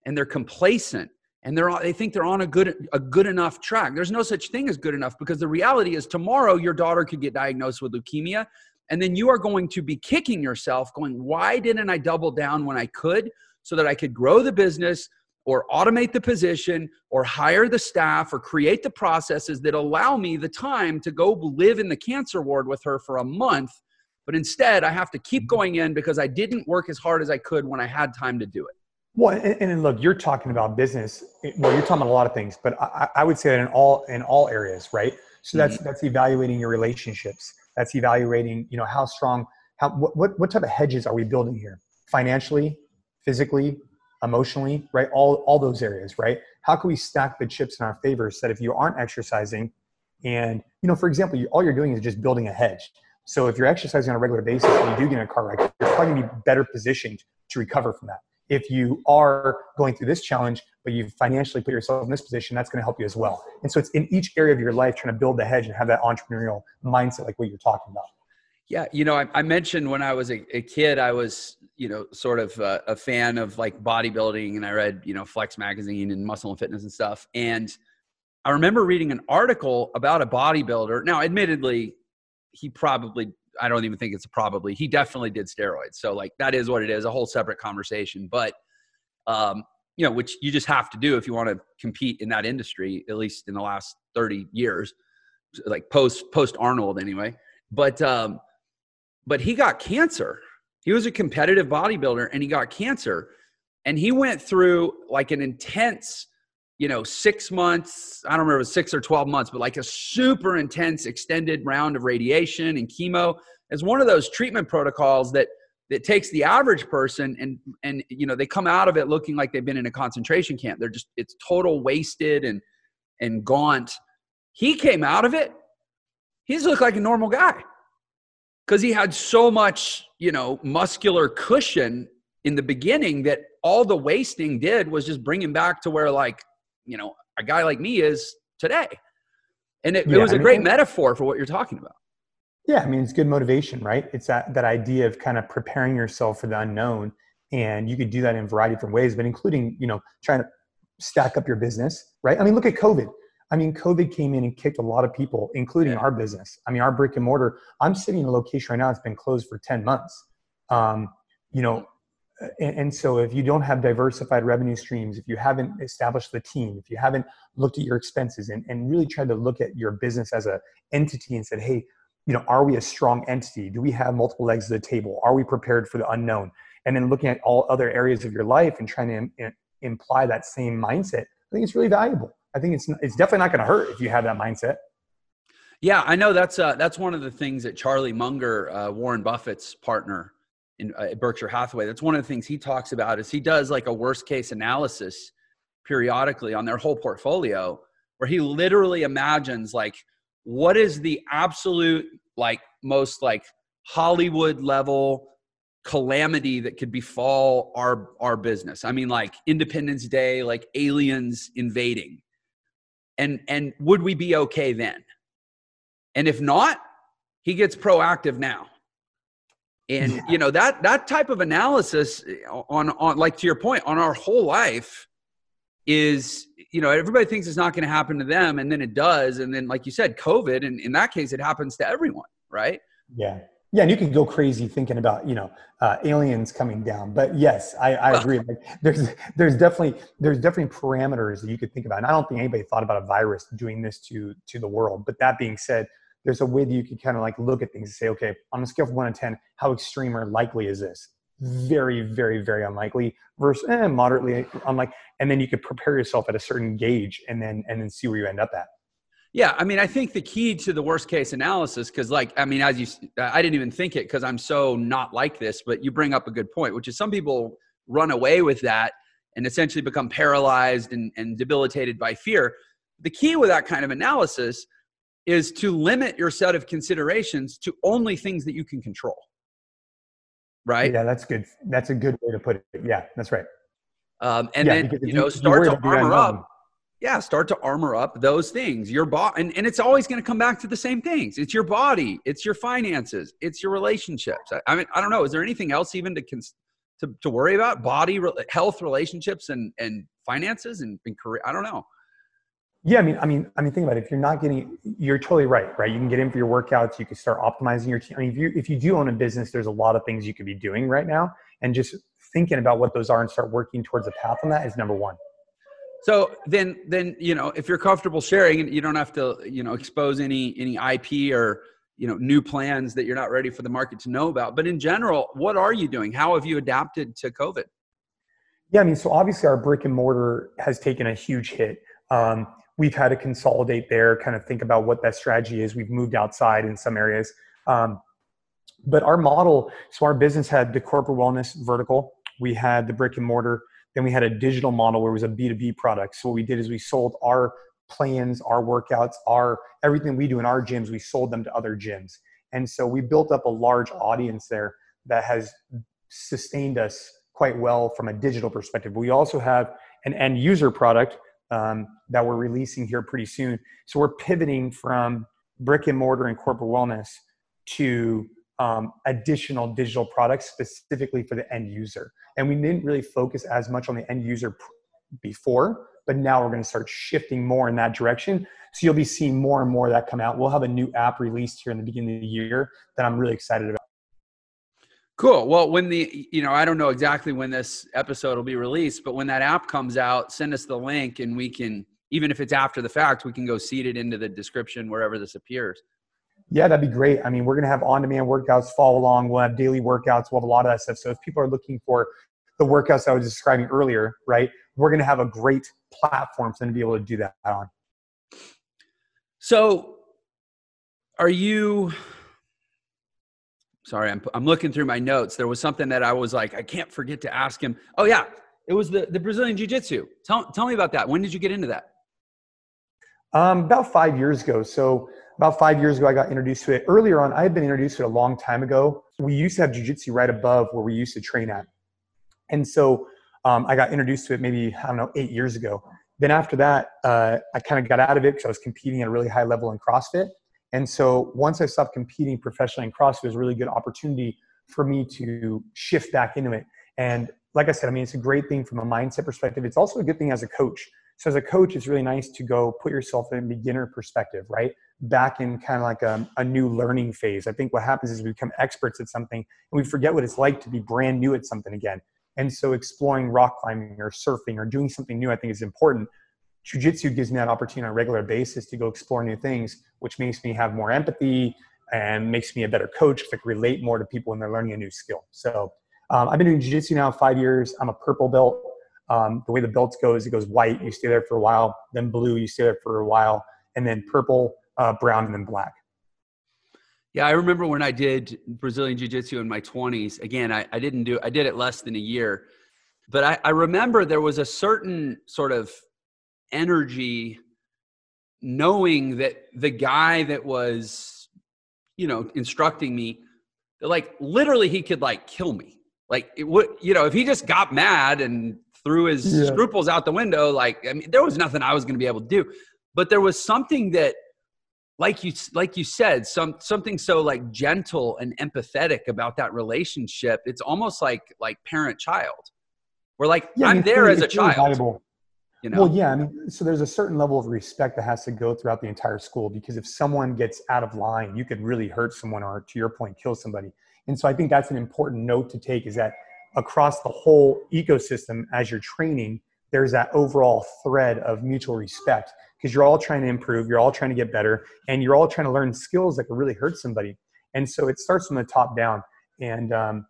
and they're complacent and they're they think they're on a good a good enough track. There's no such thing as good enough because the reality is tomorrow your daughter could get diagnosed with leukemia and then you are going to be kicking yourself going why didn't I double down when I could so that I could grow the business or automate the position or hire the staff or create the processes that allow me the time to go live in the cancer ward with her for a month. But instead, I have to keep going in because I didn't work as hard as I could when I had time to do it. Well, and, and look, you're talking about business. Well, you're talking about a lot of things, but I, I would say that in all in all areas, right? So that's mm-hmm. that's evaluating your relationships. That's evaluating, you know, how strong, how what what type of hedges are we building here? Financially, physically, emotionally, right? All, all those areas, right? How can we stack the chips in our favor so that if you aren't exercising and, you know, for example, you, all you're doing is just building a hedge. So if you're exercising on a regular basis and you do get in a car wreck, you're probably gonna be better positioned to recover from that. If you are going through this challenge, but you financially put yourself in this position, that's going to help you as well. And so it's in each area of your life trying to build the hedge and have that entrepreneurial mindset, like what you're talking about. Yeah, you know, I, I mentioned when I was a, a, kid, I was, you know, sort of a, a, fan of like bodybuilding, and I read, you know, Flex magazine and Muscle and Fitness and stuff. And I remember reading an article about a bodybuilder. Now, admittedly, he probably, I don't even think it's probably. He definitely did steroids. So like that is what it is. A whole separate conversation. But um, you know, which you just have to do if you want to compete in that industry. At least in the last thirty years, like post post Arnold anyway. But um, but he got cancer. He was a competitive bodybuilder and he got cancer, and he went through like an intense you know, six months, I don't remember, six or 12 months, but like a super intense extended round of radiation and chemo as one of those treatment protocols that that takes the average person and and you know they come out of it looking like they've been in a concentration camp. They're just it's total wasted and and gaunt. He came out of it. He's looked like a normal guy because he had so much you know muscular cushion in the beginning that all the wasting did was just bring him back to where like you know a guy like me is today. And it, yeah, it was a great mean, metaphor for what you're talking about. Yeah i mean it's good motivation right? It's that that idea of kind of preparing yourself for the unknown and you could do that in a variety of different ways but including you know trying to stack up your business right? I mean look at covid I mean, COVID came in and kicked a lot of people, including yeah. our business. I mean, our brick and mortar. I'm sitting in a location right now that's been closed for 10 months. Um, you know, and, and, so if you don't have diversified revenue streams if you haven't established the team if you haven't looked at your expenses and, and really tried to look at your business as a entity and said hey you know are we a strong entity do we have multiple legs of the table are we prepared for the unknown and then looking at all other areas of your life and trying to Im- imply that same mindset i think it's really valuable i think it's it's definitely not going to hurt if you have that mindset yeah i know that's uh, that's one of the things that charlie munger uh, warren buffett's partner in uh, Berkshire Hathaway. That's one of the things he talks about is he does like a worst case analysis periodically on their whole portfolio where he literally imagines like what is the absolute like most like Hollywood level calamity that could befall our our business. I mean like Independence Day, like aliens invading. And and would we be okay then? And if not, he gets proactive now and yeah. you know that that type of analysis on on like to your point on our whole life is you know everybody thinks it's not going to happen to them and then it does and then like you said covid and in that case it happens to everyone right yeah yeah and you can go crazy thinking about you know uh, aliens coming down but yes i, I agree like there's there's definitely there's definitely parameters that you could think about and i don't think anybody thought about a virus doing this to to the world but that being said there's a way that you can kind of like look at things and say, okay, on a scale of one to 10, how extreme or likely is this? Very, very, very unlikely versus eh, moderately unlikely. And then you could prepare yourself at a certain gauge and then, and then see where you end up at. Yeah, I mean, I think the key to the worst case analysis, because like, I mean, as you, I didn't even think it because I'm so not like this, but you bring up a good point, which is some people run away with that and essentially become paralyzed and, and debilitated by fear. The key with that kind of analysis is to limit your set of considerations to only things that you can control. Right? Yeah, that's good. That's a good way to put it. Yeah, that's right. Um, and yeah, then you know start to armor up. Yeah, start to armor up those things. Your body, and, and it's always going to come back to the same things. It's your body, it's your finances, it's your relationships. I, I mean, I don't know. Is there anything else even to cons- to, to worry about? Body, re- health, relationships, and and finances, and, and career. I don't know. Yeah, I mean, I mean, I mean, think about it. If you're not getting, you're totally right, right? You can get in for your workouts. You can start optimizing your team. I mean, if you if you do own a business, there's a lot of things you could be doing right now, and just thinking about what those are and start working towards a path on that is number one. So then, then you know, if you're comfortable sharing, and you don't have to, you know, expose any any IP or you know new plans that you're not ready for the market to know about. But in general, what are you doing? How have you adapted to COVID? Yeah, I mean, so obviously our brick and mortar has taken a huge hit. Um, we've had to consolidate there, kind of think about what that strategy is. We've moved outside in some areas. Um, but our model, so our business had the corporate wellness vertical, we had the brick and mortar, then we had a digital model where it was a B2B product. So what we did is we sold our plans, our workouts, our everything we do in our gyms, we sold them to other gyms. And so we built up a large audience there that has sustained us quite well from a digital perspective. We also have an end user product um, that we're releasing here pretty soon. So we're pivoting from brick and mortar and corporate wellness to um, additional digital products specifically for the end user. And we didn't really focus as much on the end user before, but now we're going to start shifting more in that direction So you'll be seeing more and more of that come out. We'll have a new app released here in the beginning of the year that I'm really excited about. Cool. Well, when the, you know, I don't know exactly when this episode will be released, but when that app comes out, send us the link and we can, even if it's after the fact, we can go seed it into the description wherever this appears. Yeah, that'd be great. I mean, we're going to have on demand workouts, follow along. We'll have daily workouts. We'll have a lot of that stuff. So if people are looking for the workouts I was describing earlier, right, we're going to have a great platform for them to be able to do that on. So are you, sorry, I'm, I'm looking through my notes. There was something that I was like, I can't forget to ask him. Oh, yeah. It was the, the Brazilian Jiu Jitsu. Tell, tell me about that. When did you get into that? Um, about five years ago. So, about five years ago, I got introduced to it. Earlier on, I had been introduced to it a long time ago. We used to have Jiu Jitsu right above where we used to train at. And so um, I got introduced to it maybe, I don't know, eight years ago. Then after that, uh, I kind of got out of it because I was competing at a really high level in CrossFit. And so once I stopped competing professionally in CrossFit, it was a really good opportunity for me to shift back into it. And like I said, I mean, it's a great thing from a mindset perspective. It's also a good thing as a coach. So as a coach, it's really nice to go put yourself in a beginner perspective, right? Back in kind of like a, a new learning phase. I think what happens is we become experts at something and we forget what it's like to be brand new at something again. And so exploring rock climbing or surfing or doing something new, I think is important. Jiu-jitsu gives me that opportunity on a regular basis to go explore new things, which makes me have more empathy and makes me a better coach because I can relate more to people when they're learning a new skill. So um, I've been doing jiu-jitsu now five years. I'm a purple belt. Um, the way the belts goes, it goes white, you stay there for a while, then blue, you stay there for a while, and then purple, uh, brown, and then black. Yeah, I remember when I did Brazilian Jiu Jitsu in my 20s. Again, I, I didn't do, I did it less than a year. But I, I remember there was a certain sort of energy knowing that the guy that was, you know, instructing me, like literally he could like kill me. Like it would, you know, if he just got mad and threw his yeah. scruples out the window, like, I mean, there was nothing I was going to be able to do. But there was something that, like you like you said some something so like gentle and empathetic about that relationship it's almost like like parent child. We're like yeah, i'm there really, as a child valuable. you know? Well yeah i mean so there's a certain level of respect that has to go throughout the entire school because if someone gets out of line you could really hurt someone or to your point kill somebody. And so i think that's an important note to take is that across the whole ecosystem as you're training there's that overall thread of mutual respect because you're all trying to improve, you're all trying to get better, and you're all trying to learn skills that could really hurt somebody. And so it starts from the top down. And um,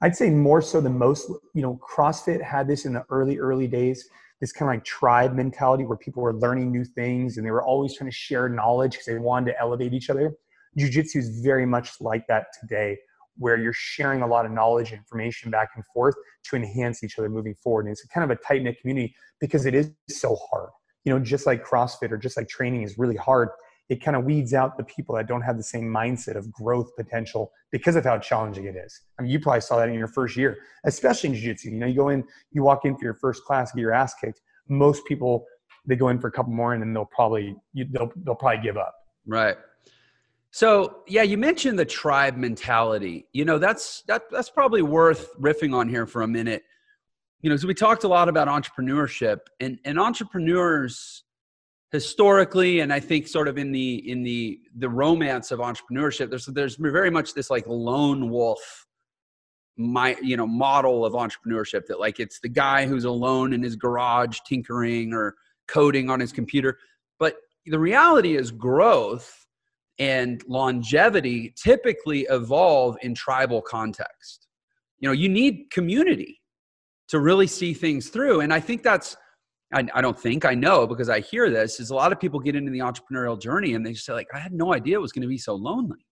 I'd say more so than most, you know, CrossFit had this in the early, early days, this kind of like tribe mentality where people were learning new things and they were always trying to share knowledge because they wanted to elevate each other. Jiu Jitsu is very much like that today, where you're sharing a lot of knowledge and information back and forth to enhance each other moving forward. And it's kind of a tight knit community because it is so hard you know, just like CrossFit or just like training is really hard, it kind of weeds out the people that don't have the same mindset of growth potential because of how challenging it is. I mean, you probably saw that in your first year, especially in jiu-jitsu. You know, you go in, you walk in for your first class, get your ass kicked. Most people, they go in for a couple more and then they'll probably, you, they'll, they'll probably give up. Right. So yeah, you mentioned the tribe mentality. You know, that's that that's probably worth riffing on here for a minute you know, so we talked a lot about entrepreneurship and, and entrepreneurs historically, and I think sort of in the in the the romance of entrepreneurship, there's there's very much this like lone wolf my you know model of entrepreneurship that like it's the guy who's alone in his garage tinkering or coding on his computer. But the reality is growth and longevity typically evolve in tribal context. You know you need community to really see things through. And I think that's, I, I, don't think, I know because I hear this, is a lot of people get into the entrepreneurial journey and they say, like, I had no idea it was going to be so lonely.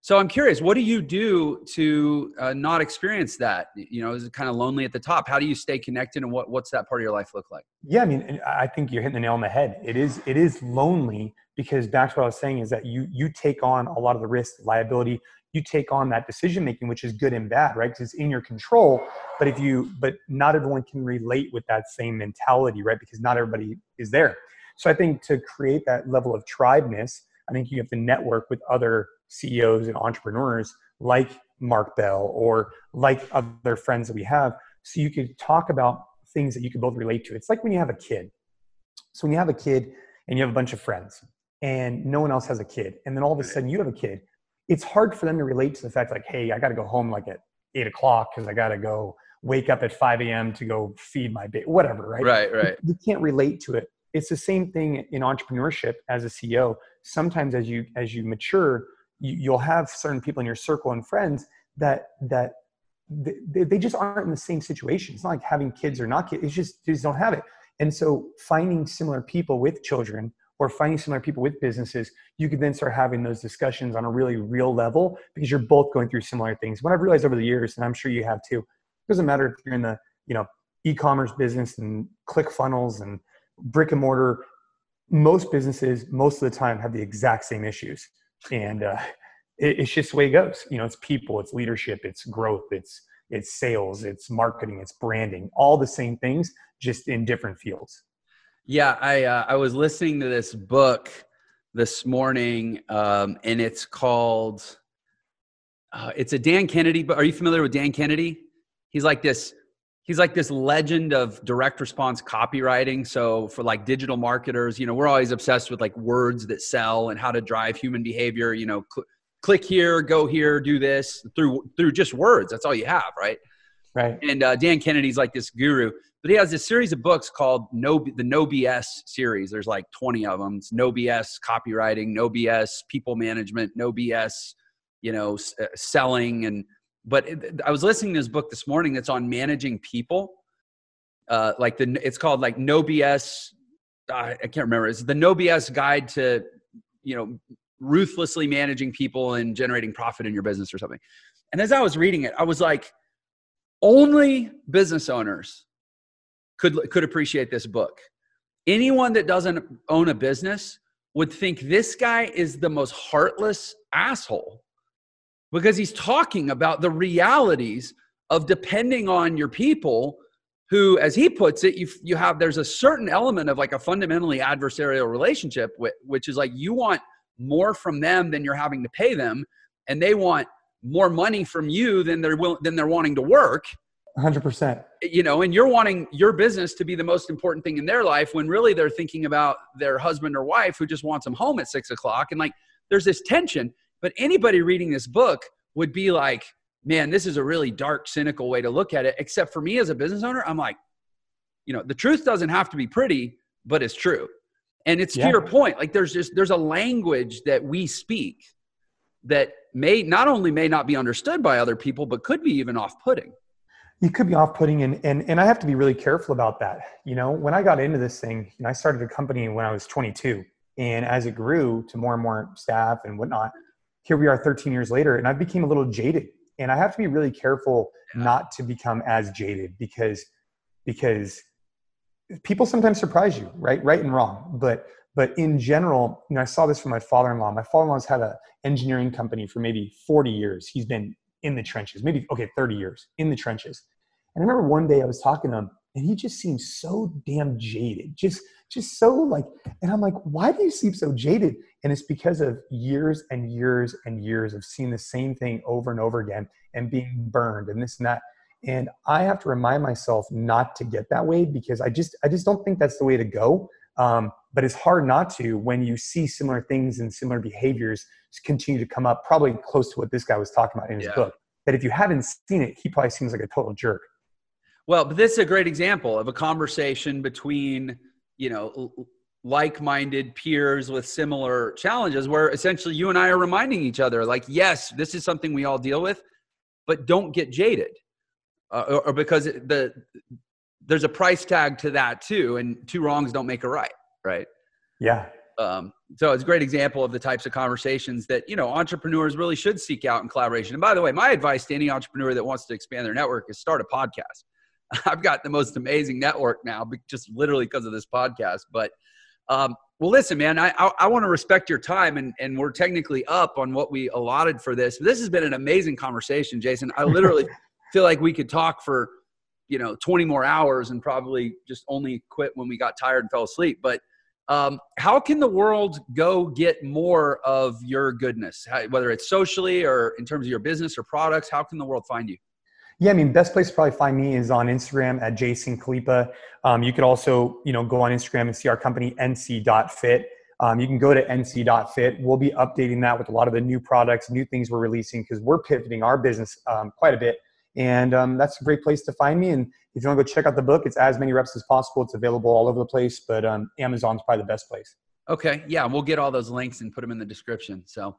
So I'm curious, what do you do to uh, not experience that? You know, is it kind of lonely at the top? How do you stay connected, and what what's that part of your life look like? Yeah, I mean, I think you're hitting the nail on the head. It is it is lonely because back to what I was saying is that you you take on a lot of the risk, liability you take on that decision making which is good and bad right? Because it's in your control. But if you but not everyone can relate with that same mentality right? Because not everybody is there. So i think to create that level of tribeness i think you have to network with other ceos and entrepreneurs like mark bell or like other friends that we have so you could talk about things that you can both relate to. It's like when you have a kid. So when you have a kid and you have a bunch of friends and no one else has a kid and then all of a sudden you have a kid it's hard for them to relate to the fact like hey i got to go home like at 8 o'clock because i got to go wake up at 5 a.m to go feed my baby whatever right? Right right. you can't relate to it. It's the same thing in entrepreneurship as a ceo sometimes as you as you mature you, you'll have certain people in your circle and friends that that they, they just aren't in the same situation. It's not like having kids or not kids it's just they just don't have it. And so finding similar people with children or finding similar people with businesses, you can then start having those discussions on a really real level because you're both going through similar things. What I've realized over the years, and I'm sure you have too, it doesn't matter if you're in the, you know, e-commerce business and click funnels and brick and mortar, most businesses most of the time have the exact same issues. And uh, it, it's just the way it goes. You know, it's people, it's leadership, it's growth, it's it's sales, it's marketing, it's branding, all the same things, just in different fields. Yeah, I uh, I was listening to this book this morning, um, and it's called. Uh, it's a Dan Kennedy. But are you familiar with Dan Kennedy? He's like this. He's like this legend of direct response copywriting. So for like digital marketers, you know, we're always obsessed with like words that sell and how to drive human behavior. You know, cl- click here, go here, do this through through just words. That's all you have, right? Right. And uh, Dan Kennedy's like this guru, but he has this series of books called No the No BS series. There's like 20 of them. It's No BS copywriting, No BS people management, No BS, you know, uh, selling. And but it, I was listening to his book this morning that's on managing people. Uh, like the it's called like No BS. I can't remember. It's the No BS guide to you know ruthlessly managing people and generating profit in your business or something. And as I was reading it, I was like only business owners could could appreciate this book. Anyone that doesn't own a business would think this guy is the most heartless asshole because he's talking about the realities of depending on your people who as he puts it you you have there's a certain element of like a fundamentally adversarial relationship which is like you want more from them than you're having to pay them and they want more money from you than they're will, than they're wanting to work 100% you know and you're wanting your business to be the most important thing in their life when really they're thinking about their husband or wife who just wants them home at six o'clock. And like there's this tension but anybody reading this book would be like man this is a really dark cynical way to look at it. Except for me as a business owner i'm like you know the truth doesn't have to be pretty but it's true. And it's yeah. to your point like there's just there's a language that we speak that may not only may not be understood by other people but could be even off-putting you could be off-putting and, and and i have to be really careful about that you know? When i got into this thing you know, i started a company when i was 22 and as it grew to more and more staff and whatnot here we are 13 years later and i became a little jaded. And i have to be really careful not to become as jaded because because people sometimes surprise you right? Right and wrong. But but in general you know i saw this from my father-in-law. My father-in-law's had an engineering company for maybe 40 years. He's been in the trenches, maybe, okay, 30 years in the trenches. And I remember one day I was talking to him and he just seemed so damn jaded, just, just so like, and I'm like, why do you seem so jaded? And it's because of years and years and years of seeing the same thing over and over again and being burned and this and that. And I have to remind myself not to get that way because I just, I just don't think that's the way to go. Um, but it's hard not to when you see similar things and similar behaviors continue to come up, probably close to what this guy was talking about in his yeah. book. That if you haven't seen it, he probably seems like a total jerk. Well, but this is a great example of a conversation between, you know, like-minded peers with similar challenges where essentially you and I are reminding each other like, yes, this is something we all deal with, but don't get jaded. Uh, or, or because the there's a price tag to that too and two wrongs don't make a right, right? Yeah. Um, so it's a great example of the types of conversations that you know entrepreneurs really should seek out in collaboration. And by the way, my advice to any entrepreneur that wants to expand their network is start a podcast. I've got the most amazing network now, just literally because of this podcast. But um, well, listen, man, I I, I want to respect your time, and and we're technically up on what we allotted for this. This has been an amazing conversation, Jason. I literally feel like we could talk for you know 20 more hours and probably just only quit when we got tired and fell asleep. But um, how can the world go get more of your goodness, how, whether it's socially or in terms of your business or products? How can the world find you? Yeah, I mean, best place to probably find me is on Instagram at Jason Khalipa. Um, you could also, you know, go on Instagram and see our company nc.fit. Um, you can go to nc.fit. We'll be updating that with a lot of the new products, new things we're releasing because we're pivoting our business um, quite a bit. And um, that's a great place to find me. And if you want to go check out the book, it's as many reps as possible. It's available all over the place, but um, Amazon's probably the best place. Okay. Yeah. We'll get all those links and put them in the description. So,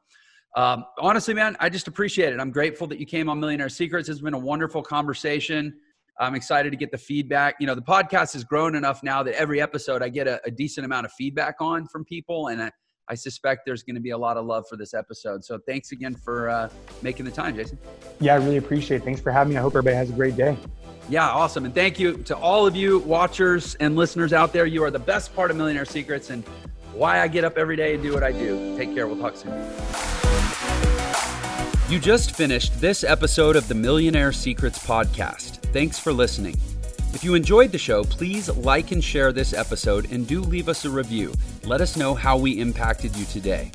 um, honestly, man, I just appreciate it. I'm grateful that you came on Millionaire Secrets. It's been a wonderful conversation. I'm excited to get the feedback. You know, the podcast has grown enough now that every episode I get a, a decent amount of feedback on from people, and I, I suspect there's going to be a lot of love for this episode. So thanks again for uh, making the time, Jason. Yeah, I really appreciate it. Thanks for having me. I hope everybody has a great day. Yeah, awesome. And thank you to all of you watchers and listeners out there. You are the best part of Millionaire Secrets and why I get up every day and do what I do. Take care. We'll talk soon. You just finished this episode of the Millionaire Secrets podcast. Thanks for listening. If you enjoyed the show, please like and share this episode and do leave us a review. Let us know how we impacted you today.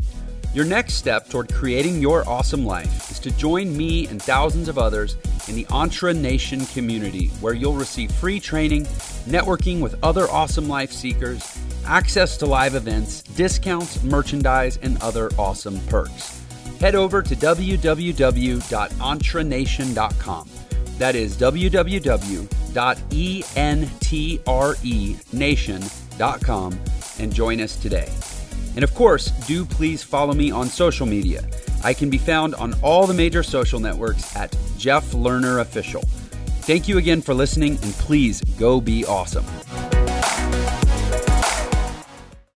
Your next step toward creating your awesome life is to join me and thousands of others in the Entre Nation community, where you'll receive free training, networking with other awesome life seekers, access to live events, discounts, merchandise, and other awesome perks head over to www.entrenation.com. That is www.entrenation.com and join us today. And of course, do please follow me on social media. I can be found on all the major social networks at Jeff Lerner Official. Thank you again for listening, and please go be awesome.